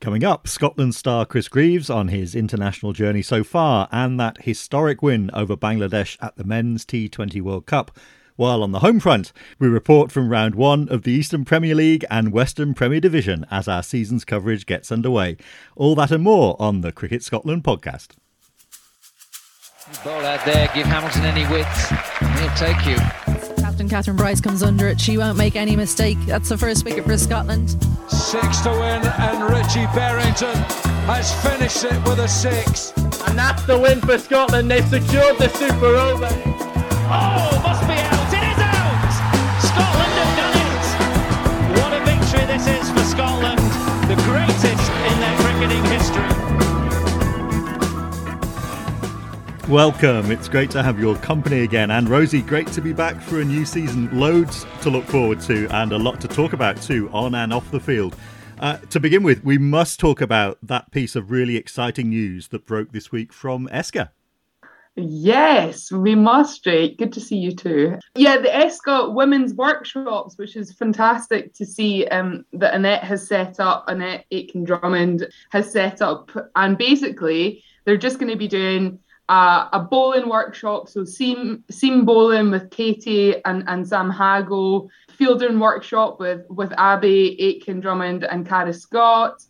Coming up, Scotland star Chris Greaves on his international journey so far and that historic win over Bangladesh at the Men's T20 World Cup. While on the home front, we report from round one of the Eastern Premier League and Western Premier Division as our season's coverage gets underway. All that and more on the Cricket Scotland podcast. Ball out there, give Hamilton any width, he'll take you. Captain Kathryn Bryce comes under it. She won't make any mistake. That's the first wicket for Scotland. Six to win, and Richie Berrington has finished it with a six. And that's the win for Scotland. They've secured the Super Over. Oh, must be out. It is out. Scotland have done it. What a victory this is for Scotland. The greatest in their cricketing history. Welcome. It's great to have your company again. And Rosy, great to be back for a new season. Loads to look forward to and a lot to talk about too, on and off the field. Uh, to begin with, we must talk about that piece of really exciting news that broke this week from ESCA. Yes, we must, Jake. Good to see you too. Yeah, the ESCA Women's Workshops, which is fantastic to see um, that Annette has set up, Annette Aitken Drummond has set up. And basically, they're just going to be doing uh, a bowling workshop, so seam seam bowling with Katie and, and Sam Haggo, fielding workshop with with Abbi Aitken Drummond and Cara Scott,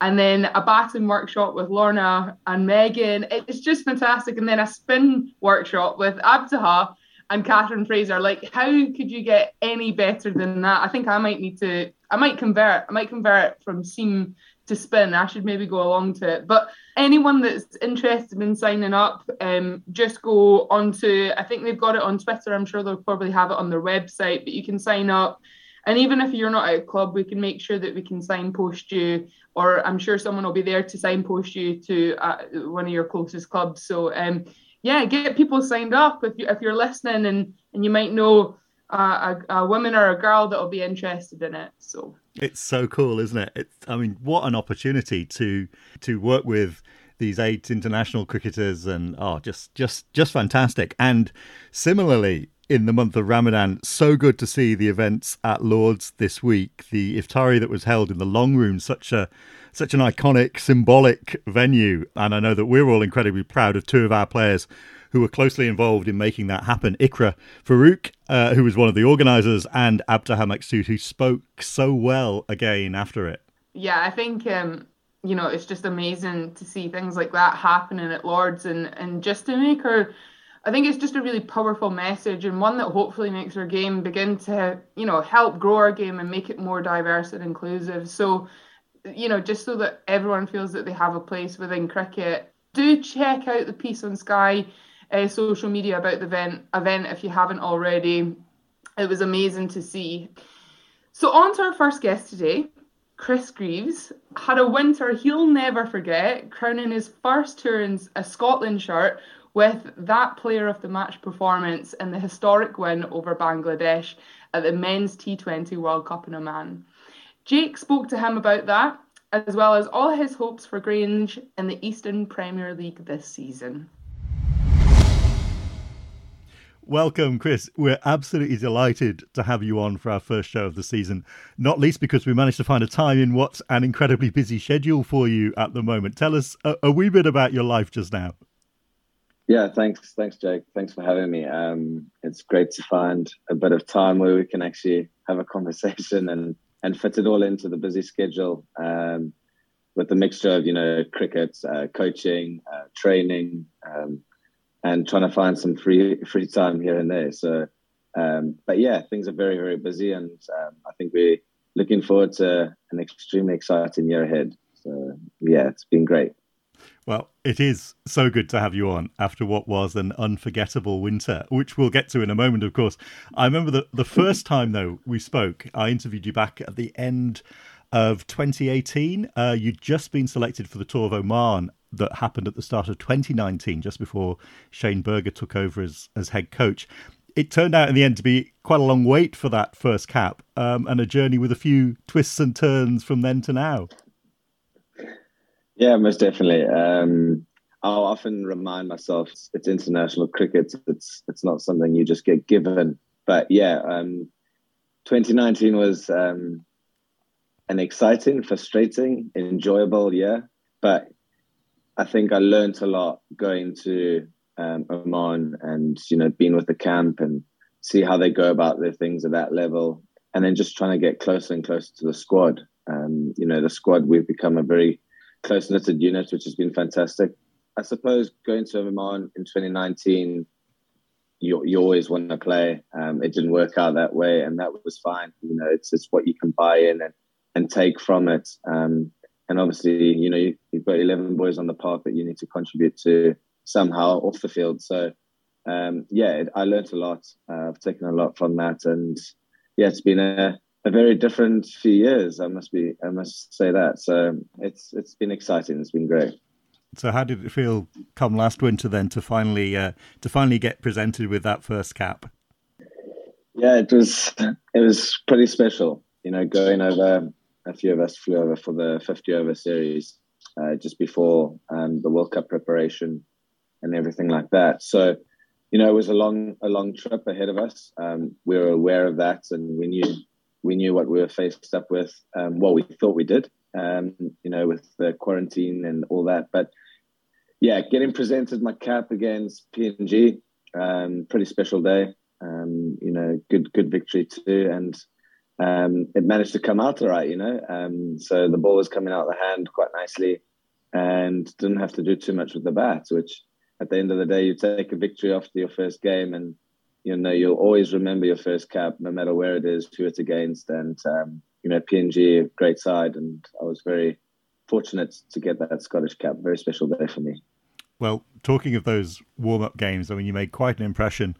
and then a batting workshop with Lorna and Megan. It's just fantastic, and then a spin workshop with Abtaha and Katherine Fraser. Like, how could you get any better than that? I think I might need to. I might convert. I might convert from seam to spin. I should maybe go along to it. But anyone that's interested in signing up, um, just go onto, I think they've got it on Twitter. I'm sure they'll probably have it on their website, but you can sign up. And even if you're not at a club, we can make sure that we can signpost you, or I'm sure someone will be there to signpost you to uh, one of your closest clubs. So, um, yeah, get people signed up if, you, if you're listening and, and you might know uh, a, a woman or a girl that will be interested in it. So it's so cool, isn't it? It's, I mean, what an opportunity to to work with these eight international cricketers, and oh, just just just fantastic. And similarly, in the month of Ramadan, so good to see the events at Lords this week. The iftari that was held in the long room, such a such an iconic, symbolic venue, and I know that we're all incredibly proud of two of our players who were closely involved in making that happen. Ikra Farouk, uh, who was one of the organisers, and Abtaha Maqsood, who spoke so well again after it. Yeah, I think um, you know it's just amazing to see things like that happening at Lords, and and just to make her. I think it's just a really powerful message and one that hopefully makes our game begin to, you know, help grow our game and make it more diverse and inclusive. So, you know, just so that everyone feels that they have a place within cricket, do check out the piece on Sky uh, social media about the event, event if you haven't already. It was amazing to see. So, on to our first guest today. Chris Greaves had a winter he'll never forget, crowning his first tour in a Scotland shirt with that player of the match performance in the historic win over Bangladesh at the Men's T20 World Cup in Oman. Jake spoke to him about that, as well as all his hopes for Grange in the Eastern Premier League this season. Welcome, Chris. We're absolutely delighted to have you on for our first show of the season, not least because we managed to find a time in what's an incredibly busy schedule for you at the moment. Tell us a, a wee bit about your life just now. Yeah, thanks. Thanks, Jake. Thanks for having me. Um, it's great to find a bit of time where we can actually have a conversation and, and fit it all into the busy schedule um, with the mixture of, you know, cricket, uh, coaching, uh, training, um, and trying to find some free free time here and there. So, um, but yeah, things are very very busy, and um, I think we're looking forward to an extremely exciting year ahead. So yeah, it's been great. Well, it is so good to have you on after what was an unforgettable winter, which we'll get to in a moment, of course. I remember the, the first time, though, we spoke, I interviewed you back at the end of 2018. Uh, you'd just been selected for the Tour of Oman that happened at the start of 2019, just before Shane Burger took over as, as head coach. It turned out in the end to be quite a long wait for that first cap um, and a journey with a few twists and turns from then to now. Yeah, most definitely. Um, I'll often remind myself it's international cricket. It's it's not something you just get given. But yeah, um, 2019 was um, an exciting, frustrating, enjoyable year. But I think I learned a lot going to um, Oman and you know being with the camp and see how they go about their things at that level, and then just trying to get closer and closer to the squad. Um, you know, the squad we've become a very close knitted unit, which has been fantastic. I suppose going to Oman in 2019 you, you always want to play. Um, it didn't work out that way, and that was fine. You know, it's it's what you can buy in and, and take from it. Um, and obviously, you know, you, have got 11 boys on the park that you need to contribute to somehow off the field. So, um, yeah, it, I learned a lot. Uh, I've taken a lot from that, and yeah, it's been a, a very different few years. I must be, I must say that. So it's it's been exciting. It's been great. So, how did it feel come last winter then to finally uh, to finally get presented with that first cap? Yeah, it was it was pretty special. You know, going over a few of us flew over for the 50 over series uh, just before um, the World Cup preparation and everything like that. So, you know, it was a long a long trip ahead of us. Um, we were aware of that, and we knew we knew what we were faced up with. Um, well, we thought we did. Um, you know, with the quarantine and all that, but yeah, getting presented my cap against PNG, um, pretty special day. Um, you know, good good victory too, and um, it managed to come out all right. You know, um, so the ball was coming out of the hand quite nicely, and didn't have to do too much with the bat. Which, at the end of the day, you take a victory after your first game, and you know you'll always remember your first cap, no matter where it is, who it's against, and um, you know PNG, great side, and I was very fortunate to get that Scottish cap. Very special day for me. Well, talking of those warm up games, I mean, you made quite an impression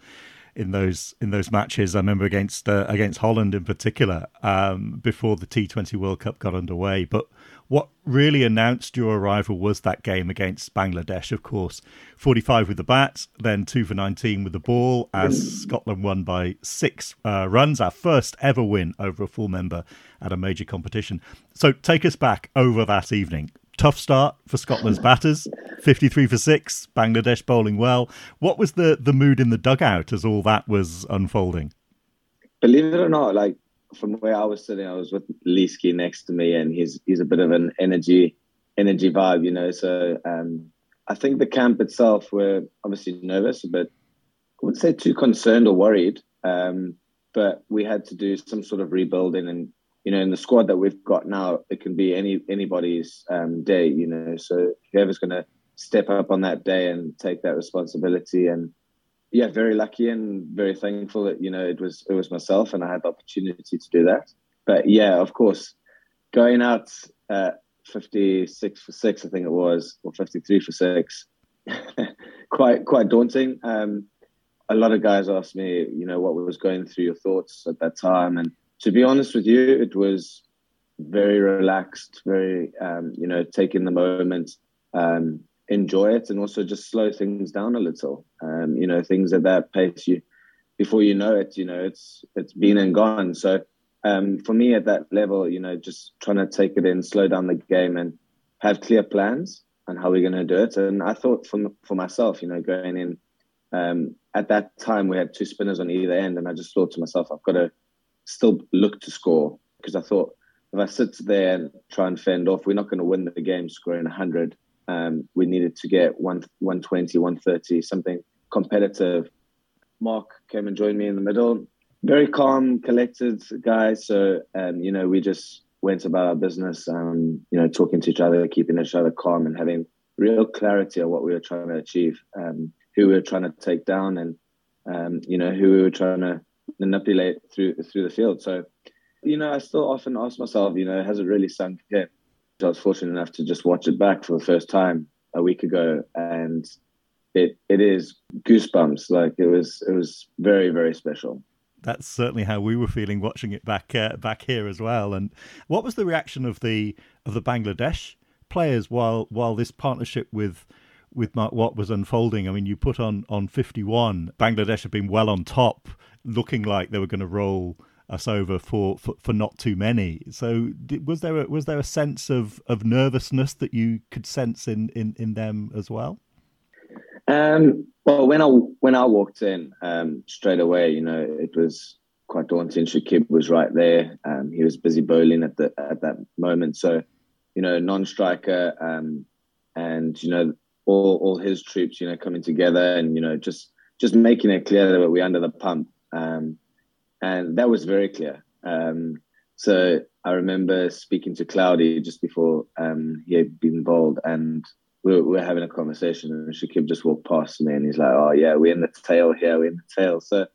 in those in those matches. I remember against uh, against Holland in particular um, before the T20 World Cup got underway. But what really announced your arrival was that game against Bangladesh, of course. 45 with the bat, then 2 for 19 with the ball, as Scotland won by six uh, runs, our first ever win over a full member at a major competition. So take us back over that evening tough start for Scotland's batters. 53 for 6, Bangladesh bowling well. What was the, the mood in the dugout as all that was unfolding? Believe it or not, like from where I was sitting, I was with Leeski next to me, and he's he's a bit of an energy energy vibe, you know. So um, I think the camp itself were obviously nervous, but I wouldn't say too concerned or worried. Um, but we had to do some sort of rebuilding and you know, in the squad that we've got now, it can be any anybody's um, day. You know, so whoever's going to step up on that day and take that responsibility, and yeah, very lucky and very thankful that you know it was it was myself and I had the opportunity to do that. But yeah, of course, going out at 56 for six, I think it was, or 53 for six, quite quite daunting. Um, a lot of guys asked me, you know, what was going through your thoughts at that time, and to be honest with you, it was very relaxed, very um, you know, taking the moment, um, enjoy it, and also just slow things down a little. Um, you know, things at that pace, you before you know it, you know, it's it's been and gone. So um, for me, at that level, you know, just trying to take it in, slow down the game, and have clear plans on how we're going to do it. And I thought for for myself, you know, going in. Um, at that time, we had two spinners on either end, and I just thought to myself, I've got to still look to score because I thought if I sit there and try and fend off, we're not going to win the game scoring 100. Um, we needed to get one, 120, 130, something competitive. Mark came and joined me in the middle. Very calm, collected guy. So, um, you know, we just went about our business, um, you know, talking to each other, keeping each other calm and having real clarity on what we were trying to achieve, um, who we were trying to take down and, um, you know, who we were trying to manipulate through through the field. So, you know, I still often ask myself, you know, has it really sunk in? I was fortunate enough to just watch it back for the first time a week ago, and it it is goosebumps. Like it was it was very very special. That's certainly how we were feeling watching it back uh, back here as well. And what was the reaction of the of the Bangladesh players while while this partnership with with Mark what was unfolding? I mean, you put on on 51. Bangladesh had been well on top looking like they were going to roll us over for, for, for not too many. So was there a, was there a sense of, of nervousness that you could sense in, in, in them as well? Um, well, when I when I walked in um, straight away, you know, it was quite daunting. Shakib was right there. Um, he was busy bowling at the at that moment. So, you know, non-striker, um, and you know, all all his troops, you know, coming together and you know, just just making it clear that we're under the pump. Um, and that was very clear. Um, so I remember speaking to Cloudy just before um, he had been bowled, and we were, we were, having a conversation, and Shakib just walked past me, and he's like, "Oh yeah, we're in the tail here, we're in the tail." So,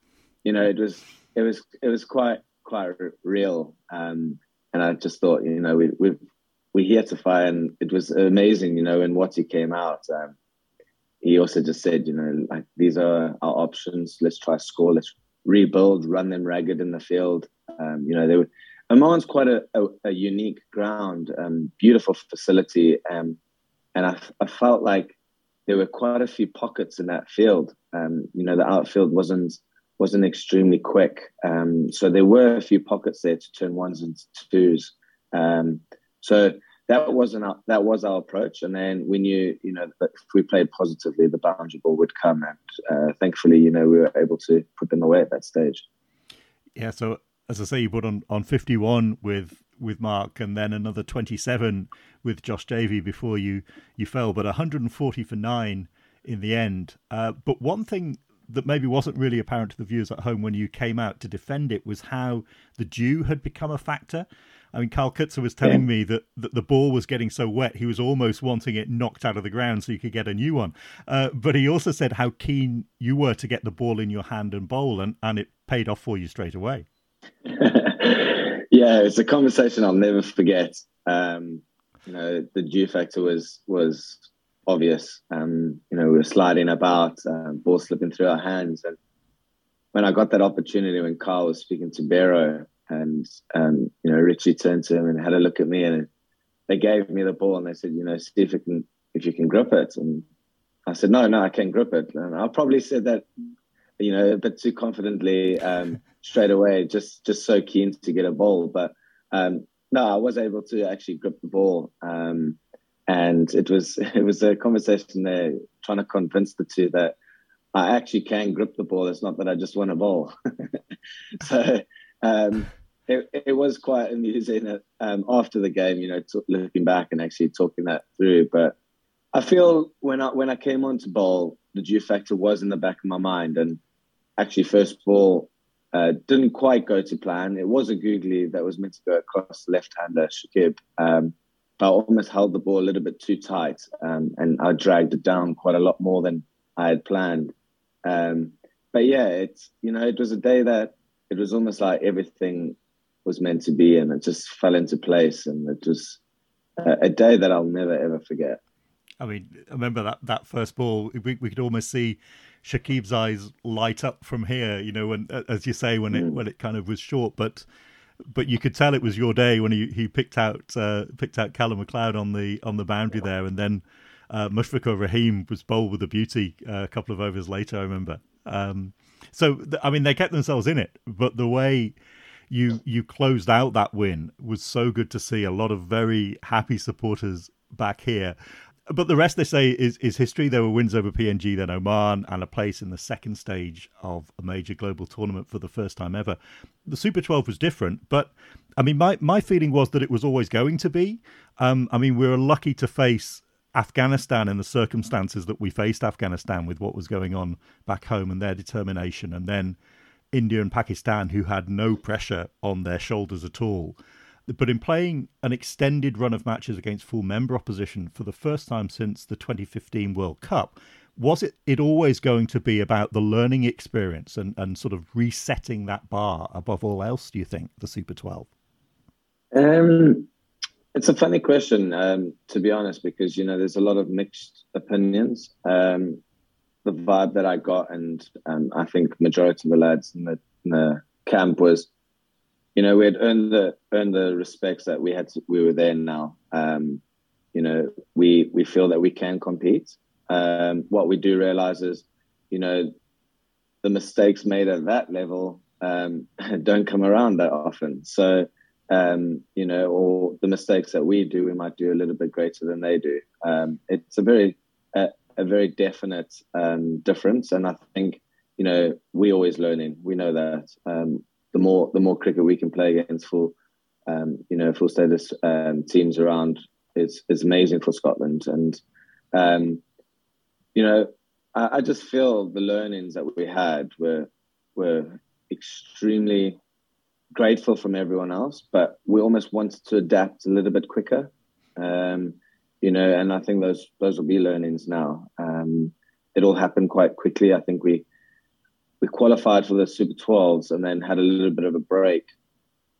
you know, it was it was it was quite quite real, um, and I just thought, you know, we we we're here to fight, and it was amazing, you know, when Watty came out. Um, he also just said, you know, like these are our options. Let's try score. Let's rebuild, run them ragged in the field. Um, you know, they were Oman's quite a, a, a unique ground, um, beautiful facility, um, and I, I, felt like there were quite a few pockets in that field. Um, you know, the outfield wasn't wasn't extremely quick, um, so there were a few pockets there to turn ones into twos. Um, so that wasn't our, that was our approach, and then we knew, you know, that if we played positively, the boundary ball would come, and uh, thankfully, you know, we were able to put them away at that stage. Yeah, so as I say, you put on, on 51 with with Mark and then another 27 with Josh Davey before you, you fell, but 140 for nine in the end. Uh, but one thing that maybe wasn't really apparent to the viewers at home when you came out to defend it was how the dew had become a factor. I mean, Kyle Coetzer was telling yeah. me that, that the ball was getting so wet, he was almost wanting it knocked out of the ground so you could get a new one. Uh, but he also said how keen you were to get the ball in your hand and bowl, and, and it paid off for you straight away. yeah, it's a conversation I'll never forget. Um, you know, the dew factor was was obvious. Um, you know, we were sliding about, um, ball slipping through our hands, and when I got that opportunity, when Kyle was speaking to Barrow, and um, you know, Richie turned to him and had a look at me, and they gave me the ball, and they said, you know, see if you can if you can grip it, and I said, no, no, I can't grip it, and I probably said that, you know, a bit too confidently. Um, straight away, just just so keen to get a ball. But um, no, I was able to actually grip the ball, um, and it was it was a conversation there trying to convince the two that I actually can grip the ball. It's not that I just want a ball. so um, it, it was quite amusing um, after the game, you know, t- looking back and actually talking that through. But I feel when I when I came on to bowl, the dew factor was in the back of my mind, and actually first ball uh, didn't quite go to plan. It was a googly that was meant to go across the left-hander Shakib, um, but I almost held the ball a little bit too tight, um, and I dragged it down quite a lot more than I had planned. Um, but yeah, it's you know it was a day that it was almost like everything was meant to be, and it just fell into place, and it was a, a day that I'll never ever forget. I mean, I remember that that first ball. We, we could almost see Shakib's eyes light up from here. You know, when as you say, when it mm. when it kind of was short, but but you could tell it was your day when he, he picked out uh, picked out Calum MacLeod on the on the boundary there, and then uh, Mushfiqur Rahim was bowled with a beauty uh, a couple of overs later. I remember. Um, so th- I mean, they kept themselves in it, but the way you you closed out that win was so good to see. A lot of very happy supporters back here but the rest they say is is history. There were wins over PNG, then Oman, and a place in the second stage of a major global tournament for the first time ever. The Super 12 was different, but I mean, my my feeling was that it was always going to be. Um, I mean, we were lucky to face Afghanistan in the circumstances that we faced Afghanistan with what was going on back home and their determination, and then India and Pakistan, who had no pressure on their shoulders at all. But in playing an extended run of matches against full member opposition for the first time since the 2015 World Cup, was it, it always going to be about the learning experience and, and sort of resetting that bar above all else, do you think, the Super 12? Um, it's a funny question, um, to be honest, because, you know, there's a lot of mixed opinions. Um, the vibe that I got, and um, I think majority of the lads in the, in the camp was you know, we had earned the earned the respects that we had. To, we were there now. Um, you know, we we feel that we can compete. Um, what we do realize is, you know, the mistakes made at that level um, don't come around that often. So, um, you know, or the mistakes that we do, we might do a little bit greater than they do. Um, it's a very a, a very definite um, difference, and I think you know we always learning. We know that. Um, the more the more cricket we can play against full, um, you know, full status um, teams around is is amazing for Scotland. And um, you know, I, I just feel the learnings that we had were were extremely grateful from everyone else, but we almost wanted to adapt a little bit quicker. Um, you know, and I think those those will be learnings now. Um, it all happened quite quickly. I think we we qualified for the Super 12s and then had a little bit of a break.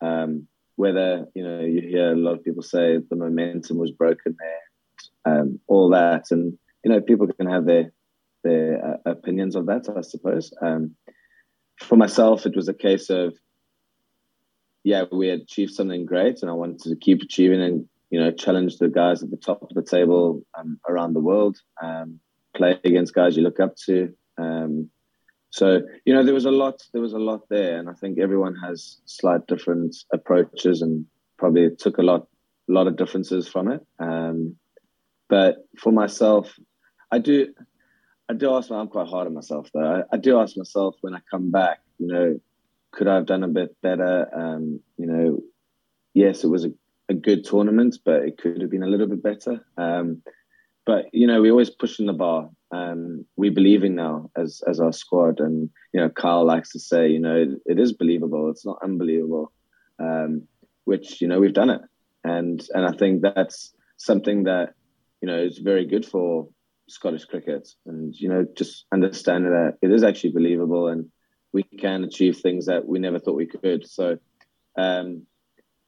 Um, whether you know you hear a lot of people say the momentum was broken there, um, all that, and you know people can have their their uh, opinions of that, I suppose. Um, for myself, it was a case of yeah, we achieved something great, and I wanted to keep achieving and you know challenge the guys at the top of the table um, around the world, um, play against guys you look up to. Um, so you know there was a lot there was a lot there, and I think everyone has slight different approaches, and probably took a lot a lot of differences from it. Um, but for myself, I do I do ask. I'm quite hard on myself though. I, I do ask myself when I come back, you know, could I have done a bit better? Um, you know, yes, it was a, a, good tournament, but it could have been a little bit better. Um, but you know, we always pushing the bar. Um, we believing now as as our squad, and you know, Kyle likes to say, you know, it, it is believable. It's not unbelievable. Um, which you know we've done it, and and I think that's something that you know is very good for Scottish cricket, and you know, just understanding that it is actually believable and we can achieve things that we never thought we could. So um,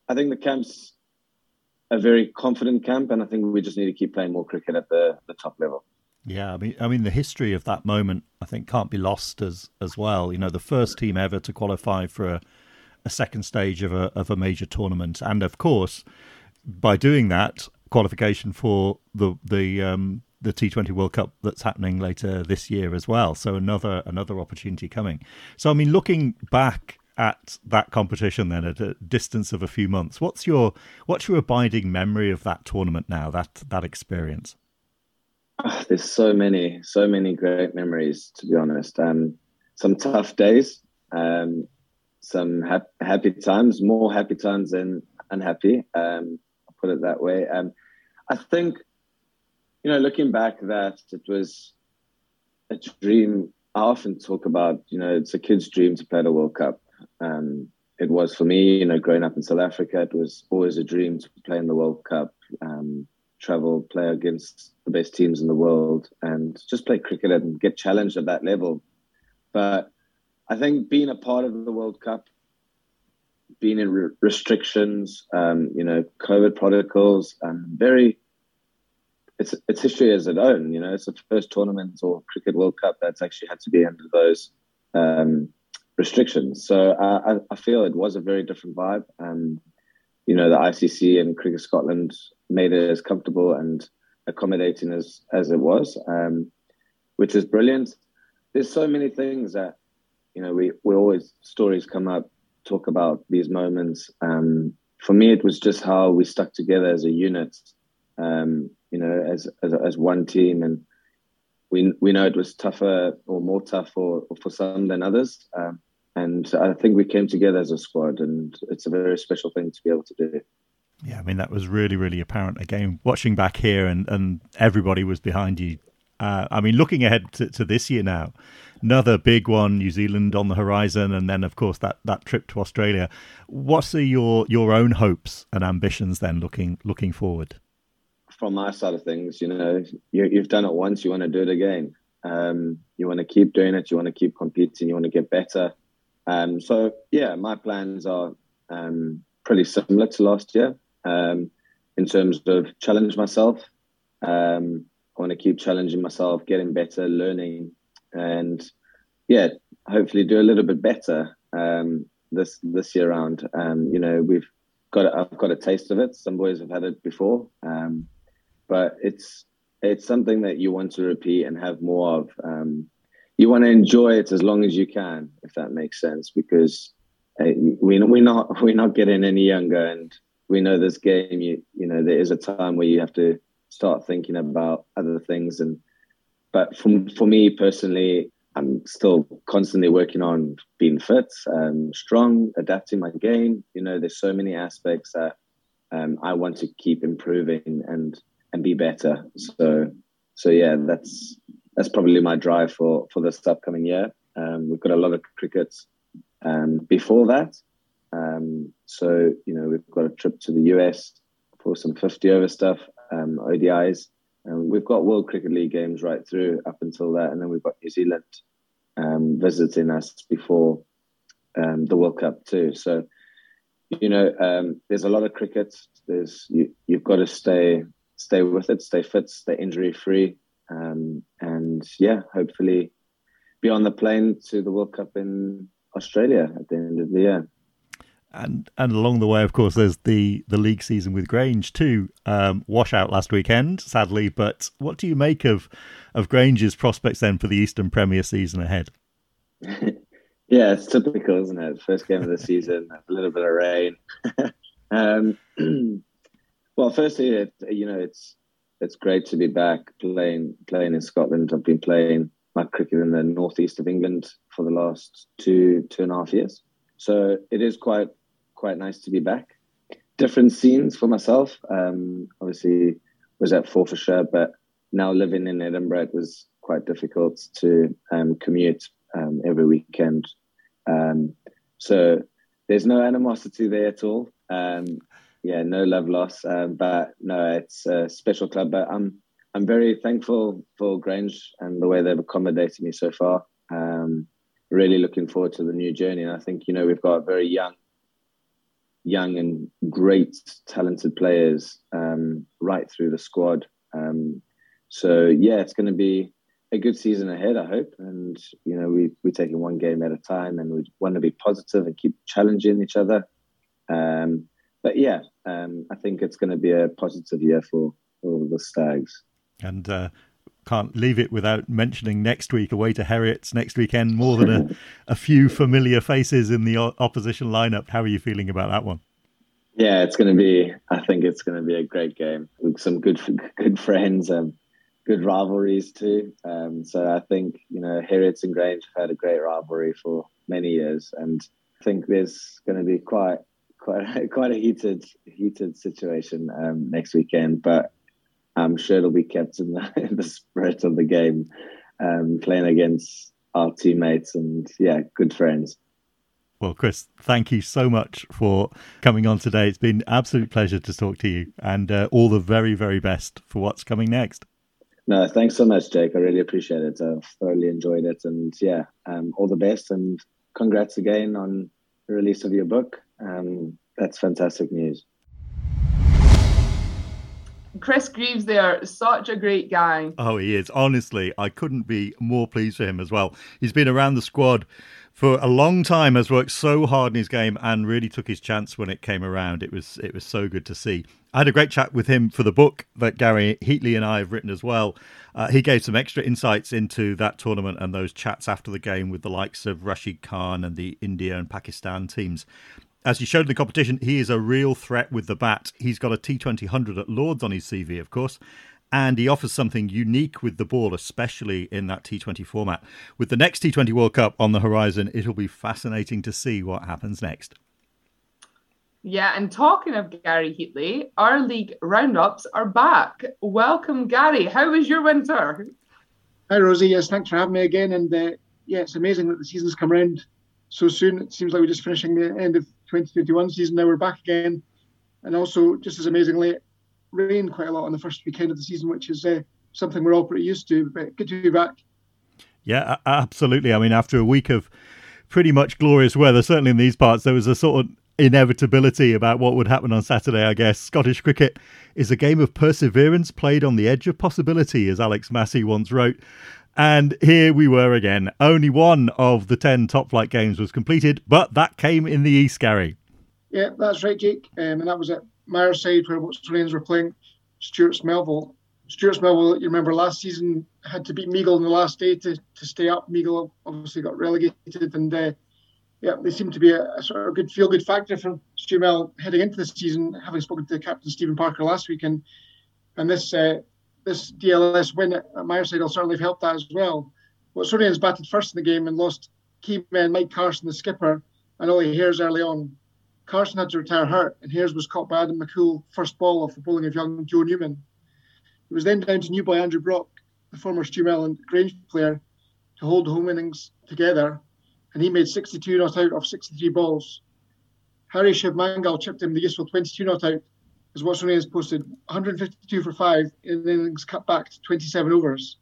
I think the camp's a very confident camp, and I think we just need to keep playing more cricket at the, the top level. Yeah, I mean, I mean, the history of that moment, I think, can't be lost as as well. You know, the first team ever to qualify for a, a second stage of a of a major tournament, and of course, by doing that, qualification for the the um, the T20 World Cup that's happening later this year as well. So another another opportunity coming. So I mean, looking back at that competition then at a distance of a few months, what's your what's your abiding memory of that tournament now? That that experience. Oh, there's so many, so many great memories. To be honest, um, some tough days, um, some ha- happy times, more happy times than unhappy. Um, I'll put it that way. Um, I think you know, looking back, that it was a dream. I often talk about, you know, it's a kid's dream to play the World Cup. Um, it was for me, you know, growing up in South Africa, it was always a dream to play in the World Cup, um, travel, play against the best teams in the world, and just play cricket and get challenged at that level. But I think being a part of the World Cup, being in re- restrictions, um, you know, COVID protocols, um, very it's it's history as its own. You know, it's the first tournament or cricket World Cup that's actually had to be under those um, restrictions. So I, I, feel it was a very different vibe. And you know, the ICC and Cricket Scotland made it as comfortable and accommodating as as it was, um, which is brilliant. There's so many things that you know we we always stories come up talk about these moments. Um, for me, it was just how we stuck together as a unit. Um, you know, as as, as one team, and we we know it was tougher or more tough for for some than others. Um, and I think we came together as a squad, and it's a very special thing to be able to do. Yeah, I mean that was really, really apparent again. Watching back here, and and everybody was behind you. Uh, I mean, looking ahead to, to, this year now, another big one, New Zealand on the horizon, and then of course that, that trip to Australia. What are your your own hopes and ambitions then, looking looking forward? From my side of things, you know, you, have done it once, you want to do it again. Um, you want to keep doing it, you want to keep competing, you want to get better. Um, so, yeah, my plans are um, pretty similar to last year um, in terms of challenge myself. Um, I want to keep challenging myself, getting better, learning, and yeah, hopefully do a little bit better um, this this year round. you know, we've got I've got a taste of it. Some boys have had it before. Um, but it's it's something that you want to repeat and have more of. Um, you want to enjoy it as long as you can, if that makes sense, because uh, we we're not we're not getting any younger, and we know this game. You you know there is a time where you have to start thinking about other things, and but for for me personally, I'm still constantly working on being fit, um, strong, adapting my game. You know, there's so many aspects that um, I want to keep improving and and be better. So so yeah, that's that's probably my drive for for this upcoming year. Um, we've got a lot of cricket um, before that, um, so you know we've got a trip to the US for some 50 over stuff, um, ODIs. And we've got World Cricket League games right through up until that, and then we've got New Zealand um, visiting us before um, the World Cup too. So, you know, um, there's a lot of cricket. There's you, you've got to stay stay with it, stay fit, stay injury free, um, and yeah, hopefully be on the plane to the World Cup in Australia at the end of the year and and along the way, of course, there's the the league season with Grange too. Um, washout last weekend, sadly. But what do you make of of Grange's prospects then for the Eastern Premier season ahead? yeah, it's typical, isn't it? First game of the season, a little bit of rain. um, well, firstly, it, you know, it's it's great to be back playing playing in Scotland. I've been playing my cricket in the northeast of England for the last two two and a half years. So it is quite quite nice to be back. Different scenes for myself. Um, obviously, was at Forfarshire, but now living in Edinburgh, it was quite difficult to um, commute um, every weekend. Um, so there's no animosity there at all. Um, yeah, no love loss. Um, but no, it's a special club. But I'm I'm very thankful for Grange and the way they've accommodated me so far. Um, really looking forward to the new journey. And I think you know we've got very young young and great talented players um, right through the squad. Um, so yeah, it's going to be a good season ahead, I hope. And you know, we we're taking one game at a time, and we want to be positive and keep challenging each other. Um, but yeah, um, I think it's going to be a positive year for, all the Stags. And uh, can't leave it without mentioning next week away to Heriots next weekend. More than a, a few familiar faces in the opposition lineup. How are you feeling about that one? Yeah, it's going to be. I think it's going to be a great game with some good good friends and good rivalries too. Um, so I think you know Heriots and Grange have had a great rivalry for many years, and I think there's going to be quite quite quite a heated heated situation um, next weekend. But I'm sure it'll be kept in the, in the spirit of the game, um, playing against our teammates and yeah, good friends. Well, Chris, thank you so much for coming on today. It's been absolute pleasure to talk to you, and uh, all the very, very best for what's coming next. No, thanks so much, Jake. I really appreciate it. I've thoroughly enjoyed it, and yeah, um, all the best, and congrats again on the release of your book. Um, that's fantastic news. Chris Greaves there, such a great guy. Oh, he is. Honestly, I couldn't be more pleased for him as well. He's been around the squad for a long time, has worked so hard in his game, and really took his chance when it came around. It was it was so good to see. I had a great chat with him for the book that Gary Heatly and I have written as well. Uh, he gave some extra insights into that tournament and those chats after the game with the likes of Rashid Khan and the India and Pakistan teams as he showed in the competition, he is a real threat with the bat. He's got a T20 at Lords on his CV, of course, and he offers something unique with the ball, especially in that T20 format. With the next T20 World Cup on the horizon, it'll be fascinating to see what happens next. Yeah, and talking of Gary Heatly, our league roundups are back. Welcome, Gary. How was your winter? Hi, Rosy. Yes, thanks for having me again. And uh, yeah, it's amazing that the season's come around so soon. It seems like we're just finishing the end of 2021 season. Now we're back again, and also just as amazingly, rained quite a lot on the first weekend of the season, which is uh, something we're all pretty used to. But good to be back. Yeah, absolutely. I mean, after a week of pretty much glorious weather, certainly in these parts, there was a sort of inevitability about what would happen on Saturday, I guess. Scottish cricket is a game of perseverance played on the edge of possibility, as Alex Massie once wrote. And here we were again. Only one of the 10 top flight games was completed, but that came in the East, Gary. Yeah, that's right, Jake. Um, and that was at Myreside where Watsonians were playing Stewart's Melville. Stewart's Melville, you remember last season, had to beat Meigle in the last day to, to stay up. Meigle obviously got relegated, and uh, yeah, they seem to be a, a, sort of good feel good factor for Stu Mel heading into the season, having spoken to Captain Stephen Parker last week. And, and this uh, this DLS win at Myreside will certainly have helped that as well. But Watsonians batted first in the game and lost key men Mike Carson, the skipper, and Ollie Hairs early on. Carson had to retire hurt, and Hairs was caught by Adam McCool first ball off the bowling of young Joe Newman. It was then down to new boy Andrew Brock, the former Stu Mellon Grange player, to hold the home innings together, and he made 62 not out of 63 balls. Harry Shiv Mangal chipped him the useful 22 not out, as Watsonians posted 152 for five in innings cut back to 27 overs.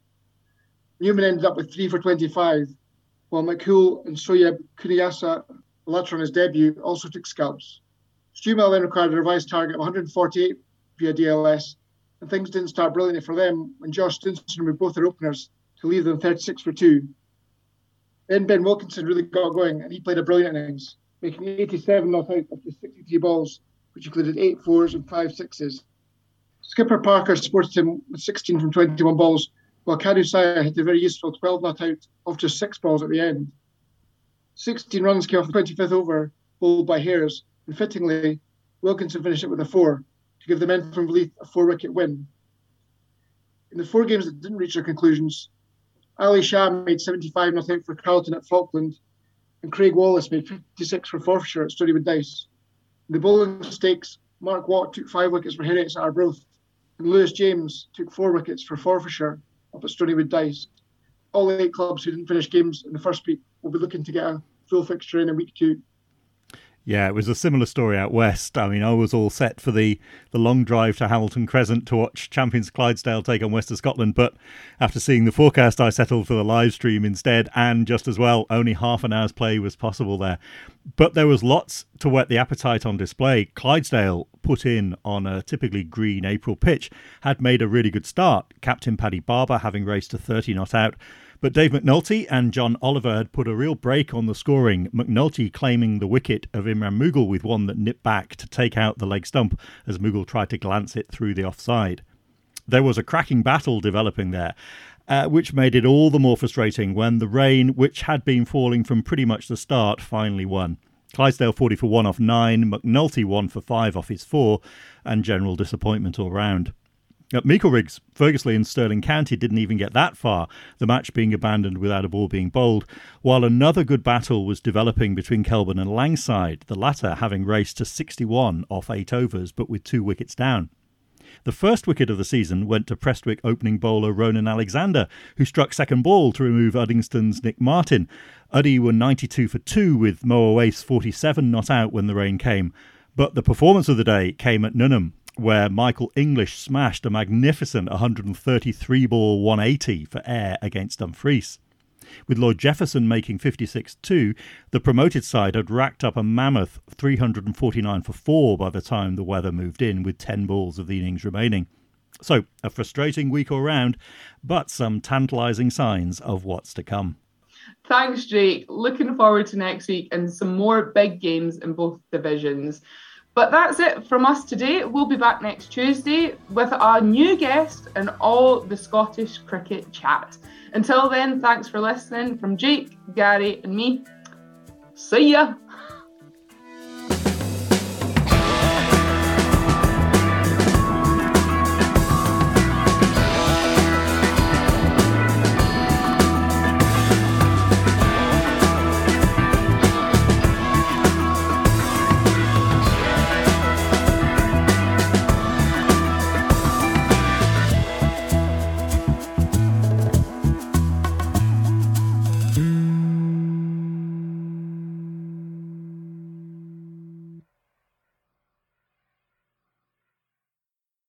Newman ended up with three for 25, while McCool and Soyeb Kuniyasa, later on his debut, also took scalps. Stumel then required a revised target of 148 via DLS, and things didn't start brilliantly for them when Josh Stinson removed both their openers to leave them 36 for 2. Then Ben Wilkinson really got going, and he played a brilliant innings, making 87 not out of the 63 balls, which included eight fours and five sixes. Skipper Parker supported him with 16 from 21 balls, while Kadusaya hit a very useful 12 not out off just six balls at the end. 16 runs came off the 25th over, bowled by Hairs, and fittingly, Wilkinson finished it with a four to give the men from Leith a four wicket win. In the four games that didn't reach their conclusions, Ali Shah made 75 not out for Carlton at Falkland, and Craig Wallace made 56 for Forfarshire at Stonewood Dyce. The bowling stakes, Mark Watt took five wickets for Heriots at Arbroath, and Lewis James took four wickets for Forfarshire up at Stonewood Dyce. All eight clubs who didn't finish games in the first week will be looking to get a full fixture in in week two. Yeah, it was a similar story out west. I mean, I was all set for the, the long drive to Hamilton Crescent to watch champions Clydesdale take on West of Scotland, but after seeing the forecast, I settled for the live stream instead, and just as well, only half an hour's play was possible there. But there was lots to whet the appetite on display. Clydesdale, put in on a typically green April pitch, had made a really good start. Captain Paddy Barber having raced to 30 not out, but Dave McNulty and John Oliver had put a real break on the scoring, McNulty claiming the wicket of Imran Mughal with one that nipped back to take out the leg stump as Mughal tried to glance it through the offside. There was a cracking battle developing there, uh, which made it all the more frustrating when the rain, which had been falling from pretty much the start, finally won. Clydesdale 40 for 1 off 9, McNulty 1 for 5 off his 4, and general disappointment all round. At Meikle Ferguslie and Stirling County didn't even get that far, the match being abandoned without a ball being bowled, while another good battle was developing between Kelburne and Langside, the latter having raced to 61 off eight overs but with two wickets down. The first wicket of the season went to Prestwick opening bowler Ronan Alexander, who struck second ball to remove Uddingston's Nick Martin. Uddy were 92 for 2 with Moa Wace 47 not out when the rain came. But the performance of the day came at Nunholm, where Michael English smashed a magnificent 133 ball 180 for air against Dumfries. With Lloyd Jefferson making 56 2, the promoted side had racked up a mammoth 349 for 4 by the time the weather moved in, with 10 balls of the innings remaining. So, a frustrating week all round, but some tantalising signs of what's to come. Thanks, Jake. Looking forward to next week and some more big games in both divisions. But that's it from us today. We'll be back next Tuesday with our new guest and all the Scottish cricket chat. Until then, thanks for listening from Jake, Gary, and me. See ya!